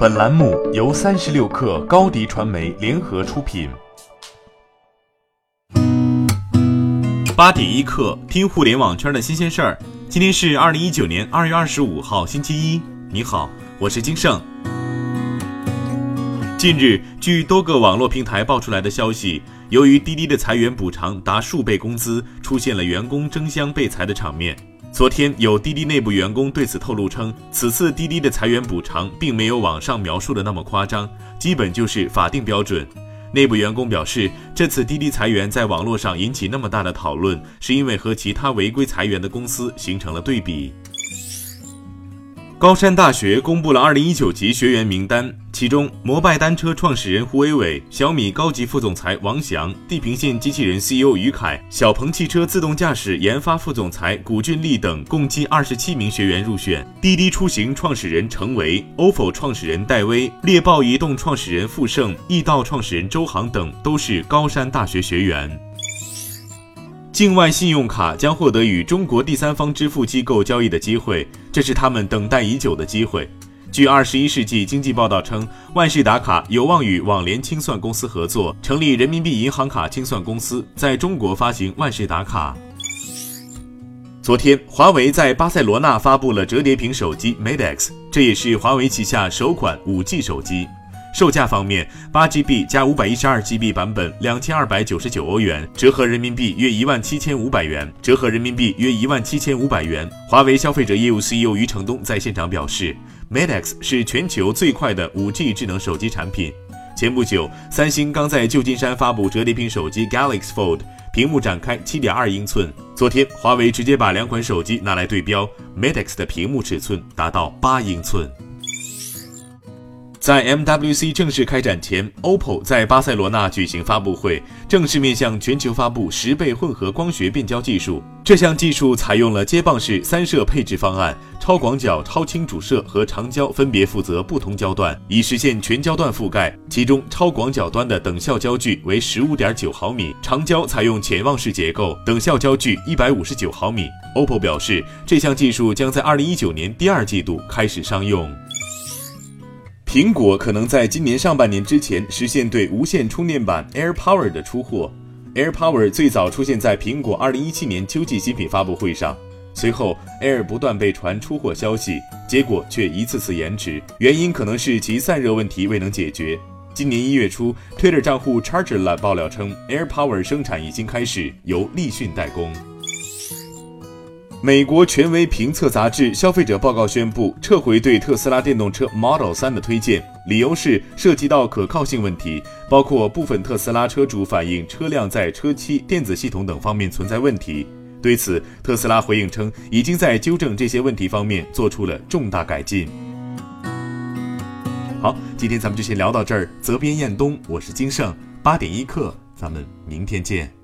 本栏目由三十六氪高低传媒联合出品。八点一刻，听互联网圈的新鲜事儿。今天是二零一九年二月二十五号，星期一。你好，我是金盛。近日，据多个网络平台爆出来的消息，由于滴滴的裁员补偿达数倍工资，出现了员工争相被裁的场面。昨天有滴滴内部员工对此透露称，此次滴滴的裁员补偿并没有网上描述的那么夸张，基本就是法定标准。内部员工表示，这次滴滴裁员在网络上引起那么大的讨论，是因为和其他违规裁员的公司形成了对比。高山大学公布了2019级学员名单，其中摩拜单车创始人胡伟伟、小米高级副总裁王翔、地平线机器人 CEO 于凯、小鹏汽车自动驾驶研发副总裁古俊立等共计27名学员入选。滴滴出行创始人程维、ofo 创始人戴威、猎豹移动创始人傅盛、易道创始人周航等都是高山大学学员。境外信用卡将获得与中国第三方支付机构交易的机会，这是他们等待已久的机会。据《二十一世纪经济报道》称，万事达卡有望与网联清算公司合作，成立人民币银行卡清算公司，在中国发行万事达卡。昨天，华为在巴塞罗那发布了折叠屏手机 Mate X，这也是华为旗下首款 5G 手机。售价方面，八 GB 加五百一十二 GB 版本两千二百九十九欧元，折合人民币约一万七千五百元，折合人民币约一万七千五百元。华为消费者业务 CEO 余承东在现场表示，Mate X 是全球最快的五 G 智能手机产品。前不久，三星刚在旧金山发布折叠屏手机 Galaxy Fold，屏幕展开七点二英寸。昨天，华为直接把两款手机拿来对标，Mate X 的屏幕尺寸达到八英寸。在 MWC 正式开展前，OPPO 在巴塞罗那举行发布会，正式面向全球发布十倍混合光学变焦技术。这项技术采用了接棒式三摄配置方案，超广角、超清主摄和长焦分别负责不同焦段，以实现全焦段覆盖。其中，超广角端的等效焦距为十五点九毫米，长焦采用潜望式结构，等效焦距一百五十九毫米。OPPO 表示，这项技术将在二零一九年第二季度开始商用。苹果可能在今年上半年之前实现对无线充电板 AirPower 的出货。AirPower 最早出现在苹果2017年秋季新品发布会上，随后 Air 不断被传出货消息，结果却一次次延迟，原因可能是其散热问题未能解决。今年一月初，Twitter 账户 ChargerLab 爆料称，AirPower 生产已经开始，由立讯代工。美国权威评测杂志《消费者报告》宣布撤回对特斯拉电动车 Model 3的推荐，理由是涉及到可靠性问题，包括部分特斯拉车主反映车辆在车漆、电子系统等方面存在问题。对此，特斯拉回应称，已经在纠正这些问题方面做出了重大改进。好，今天咱们就先聊到这儿。责编：彦东，我是金盛，八点一刻，咱们明天见。